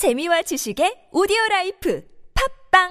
재미와 지식의 오디오 라이프 팟빵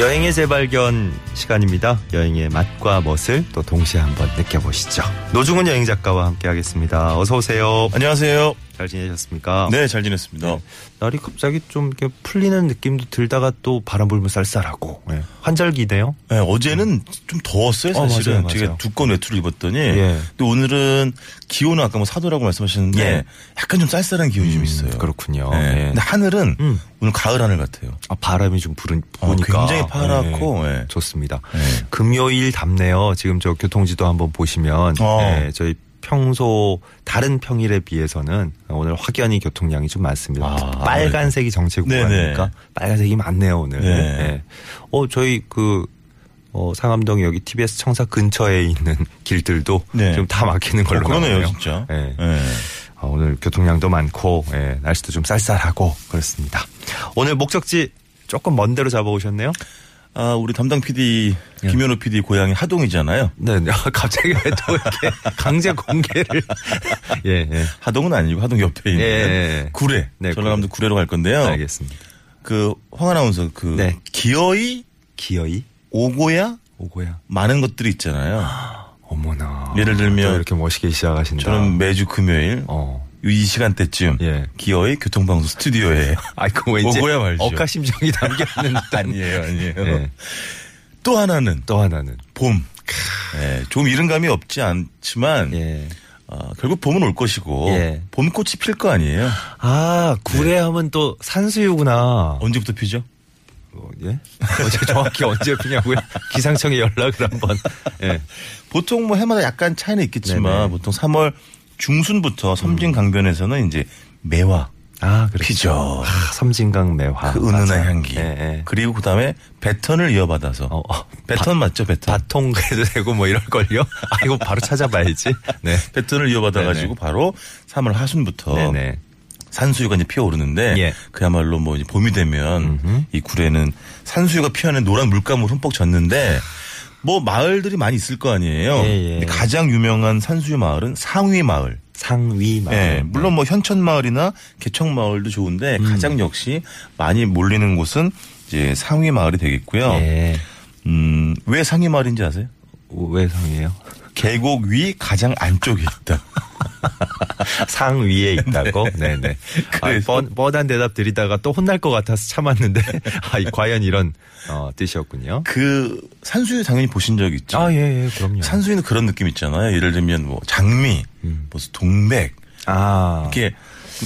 여행의 재발견 시간입니다. 여행의 맛과 멋을 또 동시에 한번 느껴보시죠. 노중훈 여행 작가와 함께 하겠습니다. 어서 오세요. 안녕하세요. 잘 지내셨습니까? 네, 잘 지냈습니다. 네. 날이 갑자기 좀 이렇게 풀리는 느낌도 들다가 또 바람 불면 쌀쌀하고 네. 환절기네요. 네, 어제는 좀 더웠어요, 어, 사실은. 맞아요, 제가 맞아요. 두꺼운 외투를 입었더니. 예. 또 오늘은 기온은 아까 뭐 사도라고 말씀하셨는데 예. 약간 좀 쌀쌀한 기온이 좀 있어요. 그렇군요. 네. 네. 근데 하늘은 음. 오늘 가을 하늘 같아요. 아, 바람이 좀 어, 보니까 굉장히 파랗고, 네, 예. 좋습니다. 네. 금요일 답네요. 지금 저 교통지도 한번 보시면 어. 네, 저희 평소 다른 평일에 비해서는 오늘 확연히 교통량이 좀 많습니다. 아, 빨간색이 정체 네네. 구간이니까 빨간색이 많네요 오늘. 네. 네. 어 저희 그 어, 상암동 여기 TBS 청사 근처에 있는 길들도 네. 지금 다 막히는 걸로 어, 그러네요, 나오네요. 진짜. 네. 네. 아, 오늘 교통량도 많고 예, 날씨도 좀 쌀쌀하고 그렇습니다. 오늘 목적지 조금 먼 데로 잡아오셨네요. 아, 우리 담당 PD, 예. 김현우 PD 고향이 하동이잖아요. 네, 네. 갑자기 왜 또 이렇게 강제 공개를. 예, 예. 하동은 아니고 하동 옆에 있는 예, 예, 예. 구례. 네, 전라남도 구례로 갈 건데요. 알겠습니다. 그 황 아나운서 그 네. 기어이 기어이? 오고야 오고야. 많은 것들이 있잖아요. 어머나. 예를 들면 또 이렇게 멋있게 시작하신다. 저는 매주 금요일 어. 이 시간대쯤 예. 기어의 교통방송 스튜디오에 아이고, 왠지. 오고야 말죠. 억하심정이 담겨 있는. 아니에요, 아니에요. 예. 또 하나는 또 하나는. 봄. 예, 좀 이른감이 없지 않지만 예. 어, 결국 봄은 올 것이고 예. 봄꽃이 필 거 아니에요. 아, 구례하면 또 산수유구나. 언제부터 피죠? 어, 예? 어제 정확히 언제 피냐고요? 기상청에 연락을 한번. 예. 보통 뭐 해마다 약간 차이는 있겠지만 네네. 보통 3월 중순부터 섬진 강변에서는 이제 매화 아, 그렇죠. 피죠. 아, 섬진강 매화. 그 은은한 맞아. 향기. 예, 예. 그리고 그 다음에 배턴을 이어받아서 어, 어, 배턴 맞죠, 배턴? 바통 해도 되고 뭐 이럴걸요? 아, 이거 바로 찾아봐야지. 네. 배턴을 이어받아가지고 네네. 바로 3월 하순부터 네네. 산수유가 이제 피어오르는데 예. 그야말로 뭐 봄이 되면 이 구례는 산수유가 피어낸 노란 물감을 흠뻑 졌는데 뭐 마을들이 많이 있을 거 아니에요. 예, 예. 가장 유명한 산수유 마을은 상위 마을. 상위 마을. 예, 물론 뭐 현천 마을이나 개청 마을도 좋은데 가장 역시 많이 몰리는 곳은 이제 상위 마을이 되겠고요. 예. 음, 왜 상위 마을인지 아세요? 왜 상위예요? 계곡 위 가장 안쪽에 있다. 상 위에 있다고? 네네. 아, 뻔, 뻔한 대답 드리다가 또 혼날 것 같아서 참았는데, 아, 이- 과연 이런, 어, 뜻이었군요. 그 산수유 당연히 보신 적 있죠. 아, 예, 예, 그럼요. 산수유는 그런 느낌 있잖아요. 예를 들면 뭐 장미, 음. 무슨 동백 아. 이렇게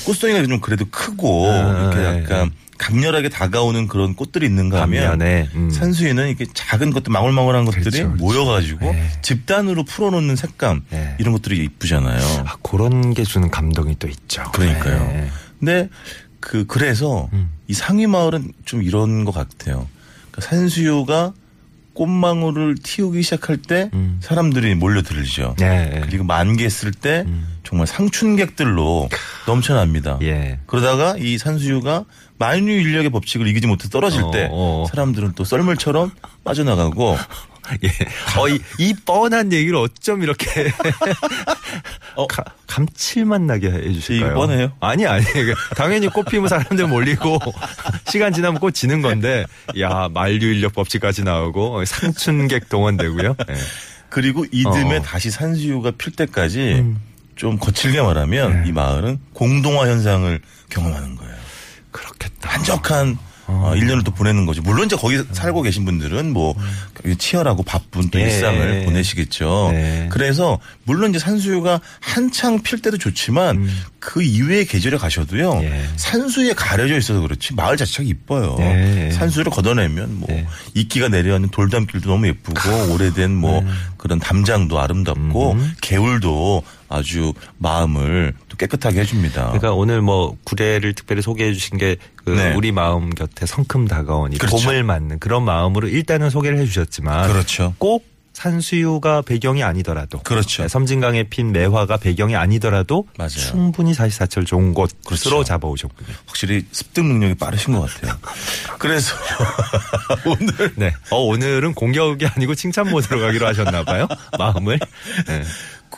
꽃송이가 좀 그래도 크고 아, 이렇게 예, 약간 강렬하게 다가오는 그런 꽃들이 있는가 하면 음. 산수유는 이렇게 작은 것들 망울망울한 것들이 그렇죠, 그렇죠. 모여가지고 예. 집단으로 풀어놓는 색감 예. 이런 것들이 이쁘잖아요. 아, 그런 게 주는 감동이 또 있죠. 그러니까요. 네. 근데 그 그래서 음. 이 상위 마을은 좀 이런 것 같아요. 그러니까 산수유가 꽃망울을 틔우기 시작할 때 음. 사람들이 몰려들죠. 네. 그리고 만개했을 때 음. 정말 상춘객들로 넘쳐납니다. 예. 그러다가 이 산수유가 만유 인력의 법칙을 이기지 못해 떨어질 어, 때 어. 사람들은 또 썰물처럼 빠져나가고 예. 어, 이, 이 뻔한 얘기를 어쩜 이렇게 어? 가- 감칠맛 나게 해주실까요? 이거 뻔해요? 아니 아니 당연히 꽃 피면 사람들 몰리고 시간 지나면 꽃 지는 건데 야 만류인력 법칙까지 나오고 상춘객 동원되고요. 예. 그리고 이듬해 어. 다시 산수유가 필 때까지 음. 좀 거칠게 말하면 네. 이 마을은 공동화 현상을 경험하는 거예요. 그렇겠다. 한적한 어, 1년을 또 보내는 거죠. 물론 이제 거기 살고 계신 분들은 뭐 치열하고 바쁜 또 예. 일상을 보내시겠죠. 네. 그래서 물론 이제 산수유가 한창 필 때도 좋지만 그 이외의 계절에 가셔도요. 음. 예. 산수유에 가려져 있어서 그렇지 마을 자체가 이뻐요. 네. 산수유를 걷어내면 뭐 네. 이끼가 내려앉는 돌담길도 너무 예쁘고 오래된 뭐 그런 담장도 아름답고 음. 개울도 아주 마음을 또 깨끗하게 해줍니다. 그러니까 오늘 뭐 구례를 특별히 소개해 주신 게 그 네. 우리 마음 곁에 성큼 다가온 이 그렇죠. 봄을 맞는 그런 마음으로 일단은 소개를 해 주셨지만 그렇죠. 꼭 산수유가 배경이 아니더라도 그렇죠. 네, 섬진강에 핀 매화가 배경이 아니더라도 맞아요. 충분히 사시사철 좋은 곳으로 그렇죠. 잡아오셨군요. 확실히 습득 능력이 빠르신 것 같아요. 그래서 오늘 네. 어, 오늘은 공격이 아니고 칭찬 모드로 가기로 하셨나 봐요. 마음을. 네.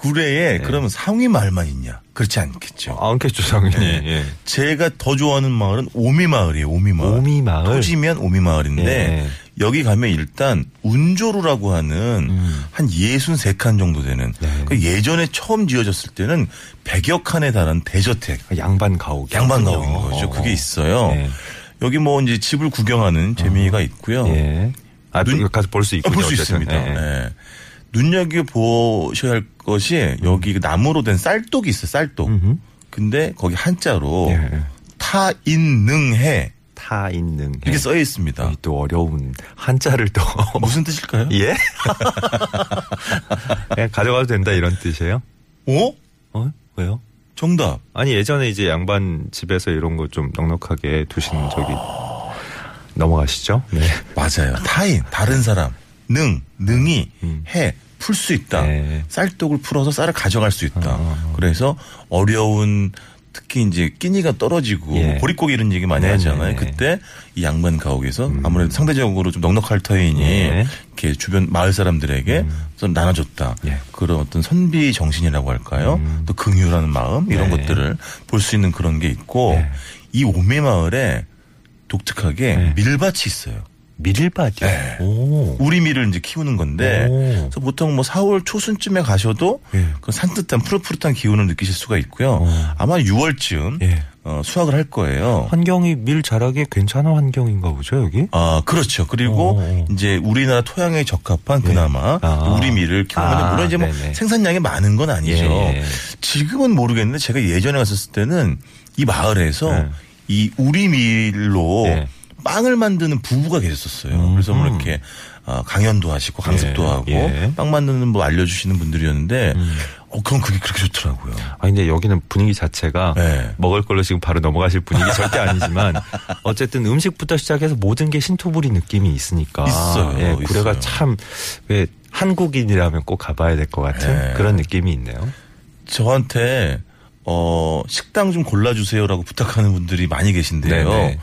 구례에 그러면 상위 마을만 있냐? 그렇지 않겠죠. 아, 안겠죠, 당연히. 네. 예. 제가 더 좋아하는 마을은 오미 마을이에요. 오미 마을. 오미 마을? 토지면 오미 마을인데 예. 여기 가면 일단 운조루라고 하는 음. 한 63칸 정도 되는 네. 그 예전에 처음 지어졌을 때는 100여 칸에 달한 대저택 양반 가옥. 양반 가옥인 거죠. 그게 있어요. 네. 여기 뭐 이제 집을 구경하는 재미가 있고요. 예. 아, 눈- 가서 볼 수 있군요. 볼수 어쨌든. 있습니다. 예. 예. 눈여겨 보셔야 할 것이 여기 나무로 된 쌀독이 있어요. 쌀독. 음흠. 근데 거기 한자로 예. 네. 타인능해 타 있는. 이렇게 써 있습니다. 또 어려운 한자를 또. 무슨 뜻일까요? 예? 그냥 가져가도 된다 이런 뜻이에요? 어? 어? 왜요? 정답. 아니 예전에 이제 양반 집에서 이런 거 좀 넉넉하게 두시는 적이 넘어가시죠? 네. 맞아요. 타인, 다른 사람. 능, 능이 해, 풀 수 있다. 음. 네. 쌀독을 풀어서 쌀을 가져갈 수 있다. 아. 그래서 어려운 특히 이제 끼니가 떨어지고 예. 보릿고기 이런 얘기 많이 네네. 하잖아요. 그때 이 양반 가옥에서 아무래도 상대적으로 좀 넉넉할 터이니 네. 이렇게 주변 마을 사람들에게 좀 나눠줬다. 예. 그런 어떤 선비 정신이라고 할까요? 또 긍휼하는 마음 이런 네. 것들을 볼 수 있는 그런 게 있고 네. 이 오미 마을에 독특하게 네. 밀밭이 있어요. 밀밭이요? 네. 오. 우리 밀을 이제 키우는 건데 오. 그래서 보통 뭐 4월 초순쯤에 가셔도 예. 그 산뜻한 푸릇푸릇한 기운을 느끼실 수가 있고요. 어. 아마 6월쯤 예. 어, 수확을 할 거예요. 환경이 밀 자라기 괜찮은 환경인가 보죠, 여기? 아, 그렇죠. 그리고 오. 이제 우리나라 토양에 적합한 그나마 아. 우리 밀을 키우면 아, 물론 이제 뭐 네네. 생산량이 많은 건 아니죠. 예, 예. 지금은 모르겠는데 제가 예전에 갔었을 때는 이 마을에서 네. 이 우리 밀로 예. 빵을 만드는 부부가 계셨었어요. 그래서 뭐 이렇게 어, 강연도 하시고 강습도 음. 예, 하고 예. 음. 빵 만드는 뭐 알려주시는 분들이었는데 어, 그건 그게 그렇게 좋더라고요. 아 근데 여기는 분위기 자체가 네. 먹을 걸로 지금 바로 넘어가실 분위기 절대 아니지만 어쨌든 음식부터 시작해서 모든 게 신토부리 느낌이 있으니까 있어요, 예, 구례가. 참 왜 한국인이라면 꼭 가봐야 될 것 같은 네. 그런 느낌이 있네요. 저한테 어, 식당 좀 골라주세요라고 부탁하는 분들이 많이 계신데요. 네네.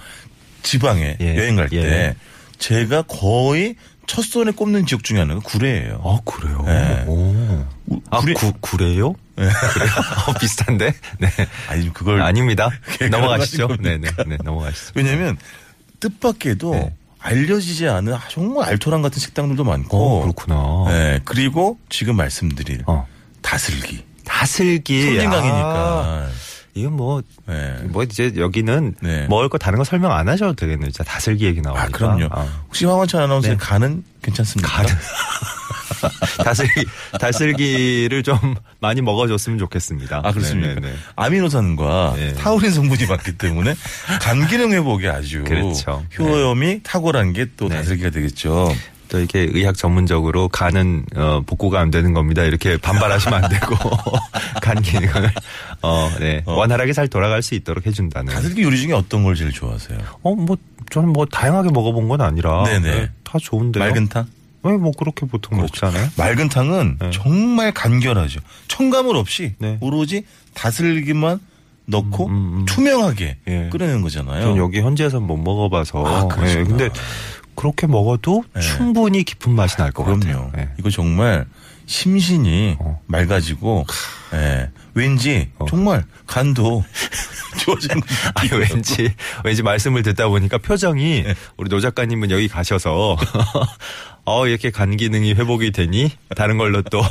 지방에 예, 여행 갈때 예. 제가 거의 첫 손에 꼽는 지역 중에 하나가 구례예요. 아 그래요? 네. 오. 아 구례- 구, 구례요? 그래요? 어, 비슷한데? 네. 아니 그걸 아닙니다. 넘어가시죠. 네네. 네, 넘어가시죠. 왜냐하면 뜻밖에도 네. 알려지지 않은 정말 알토란 같은 식당들도 많고 어, 그렇구나. 네, 그리고 지금 말씀드릴 어. 다슬기 다슬기. 섬진강이니까 아, 이건 뭐, 네. 뭐 이제 여기는 네. 먹을 거 다른 거 설명 안 하셔도 되겠네요. 진짜 다슬기 얘기 나오니까. 아 그럼요. 아. 혹시 황원찬 아나운서의 네. 간은 괜찮습니까? 간은. 다슬기, 다슬기를 좀 많이 먹어줬으면 좋겠습니다. 아 그렇습니까? 네네네. 아미노산과 네. 타우린 성분이 많기 때문에 간 기능 회복에 아주 그렇죠. 효험이 탁월한 게또 네. 다슬기가 되겠죠. 또 이게 의학 전문적으로 간은 어, 복구가 안 되는 겁니다. 이렇게 반발하시면 안 되고 간 기능을 어, 네. 어. 원활하게 잘 돌아갈 수 있도록 해준다는. 다슬기 요리 중에 어떤 걸 제일 좋아하세요? 어, 뭐 저는 뭐 다양하게 먹어본 건 아니라 네네. 네, 다 좋은데요. 맑은탕? 왜뭐 그렇게 보통 그렇죠. 먹잖아요. 맑은 탕은 네. 정말 간결하죠. 첨가물 없이 네. 오로지 다슬기만 넣고 음, 음, 음. 투명하게 예. 끓이는 거잖아요. 전 여기 현지에서 못 먹어봐서. 아. 예, 근데 그렇게 먹어도 네. 충분히 깊은 맛이 날 것. 같아요. 예. 이거 정말 심신이 어. 맑아지고 예. 왠지 어. 정말 간도 좋아지는 것 아니. 왠지 왠지 말씀을 듣다 보니까 표정이 네. 우리 노 작가님은 여기 가셔서 어 이렇게 간 기능이 회복이 되니 다른 걸로 또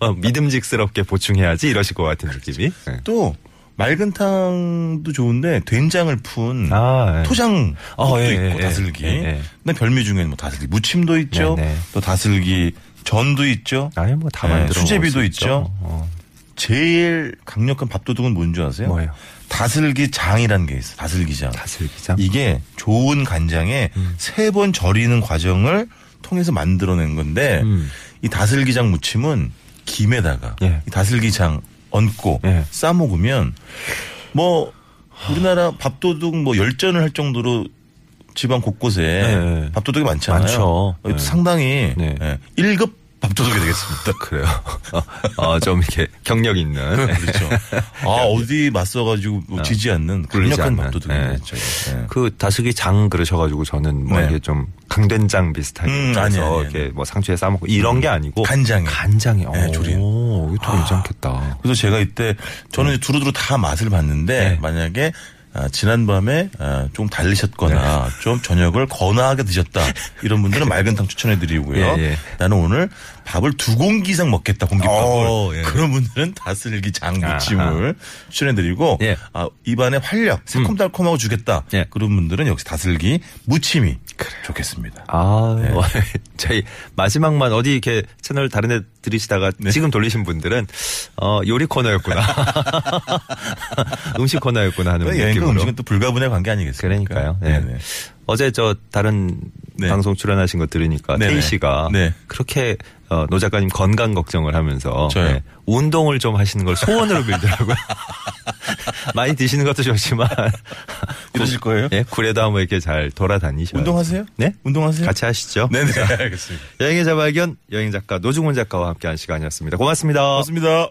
어, 믿음직스럽게 보충해야지 이러실 것 같은 느낌이. 네. 또 맑은 탕도 좋은데 된장을 푼 아, 예. 토장 어, 도 예, 있고 예, 다슬기. 예, 예. 근데 별미 중에는 뭐 다슬기 무침도 있죠. 네, 네. 또 다슬기 전도 있죠. 아니 뭐다 네, 만들어 수제비도 있죠. 어, 제일 강력한 밥도둑은 뭔지 아세요? 뭐예요? 다슬기 장이라는 게 있어. 다슬기장. 다슬기장. 이게 좋은 간장에 음. 세번 절이는 과정을 통해서 만들어낸 건데 음. 이 다슬기장 무침은 김에다가 예. 이 다슬기장 얹고 예. 싸 먹으면 뭐 우리나라 밥도둑 뭐 열전을 할 정도로 지방 곳곳에 네. 밥도둑이 많잖아요. 많죠. 어, 네. 상당히 네. 예, 1급 밥도둑이 되겠습니다. 그래요. 어, 좀 이렇게 경력 있는. 그렇죠. 아, 어디 맞서가지고 뭐 지지 않는 강력한 않는. 밥도둑이겠죠. 네. 네. 그 다슬기 장 그러셔가지고 저는 뭐 네. 이게 좀 강된장 비슷하게 음, 해서. 이렇게 뭐 상추에 싸먹고 이런 게 아니고 간장에. 간장에 네, 오, 조린. 이거 더 괜찮겠다. 그래서 제가 이때 저는 이제 두루두루 다 맛을 봤는데 네. 만약에 아, 지난밤에 아, 좀 달리셨거나 네. 좀 저녁을 거나하게 드셨다 이런 분들은 맑은탕 추천해드리고요. 예, 예. 나는 오늘 밥을 두 공기 이상 먹겠다 공깃밥을 어, 예. 그런 분들은 다슬기 장 무침을 추천해드리고 예. 아, 입안에 활력 새콤달콤하고 주겠다 예. 그런 분들은 역시 다슬기 무침이 좋겠습니다. 아, 네. 저희 마지막만 어디 이렇게 채널 다른 데 들으시다가 네. 지금 돌리신 분들은 어, 요리 코너였구나. 음식 코너였구나 하는 여행과 느낌으로. 음식은 또 불가분의 관계 아니겠습니까? 그러니까요. 네. 어제 저 다른 네. 방송 출연하신 거 들으니까 네네. 태희 씨가 네. 그렇게 어, 노 작가님 건강 걱정을 하면서? 네, 운동을 좀 하시는 걸 소원으로 빌더라고요. 많이 드시는 것도 좋지만 이러실 거예요? 예, 구례도 한번 이렇게 잘 돌아다니셔야 운동하세요? 네? 운동하세요? 같이 하시죠. 네네 알겠습니다. 여행의 자발견 여행 작가 노중훈 작가와 함께한 시간이었습니다. 고맙습니다. 고맙습니다.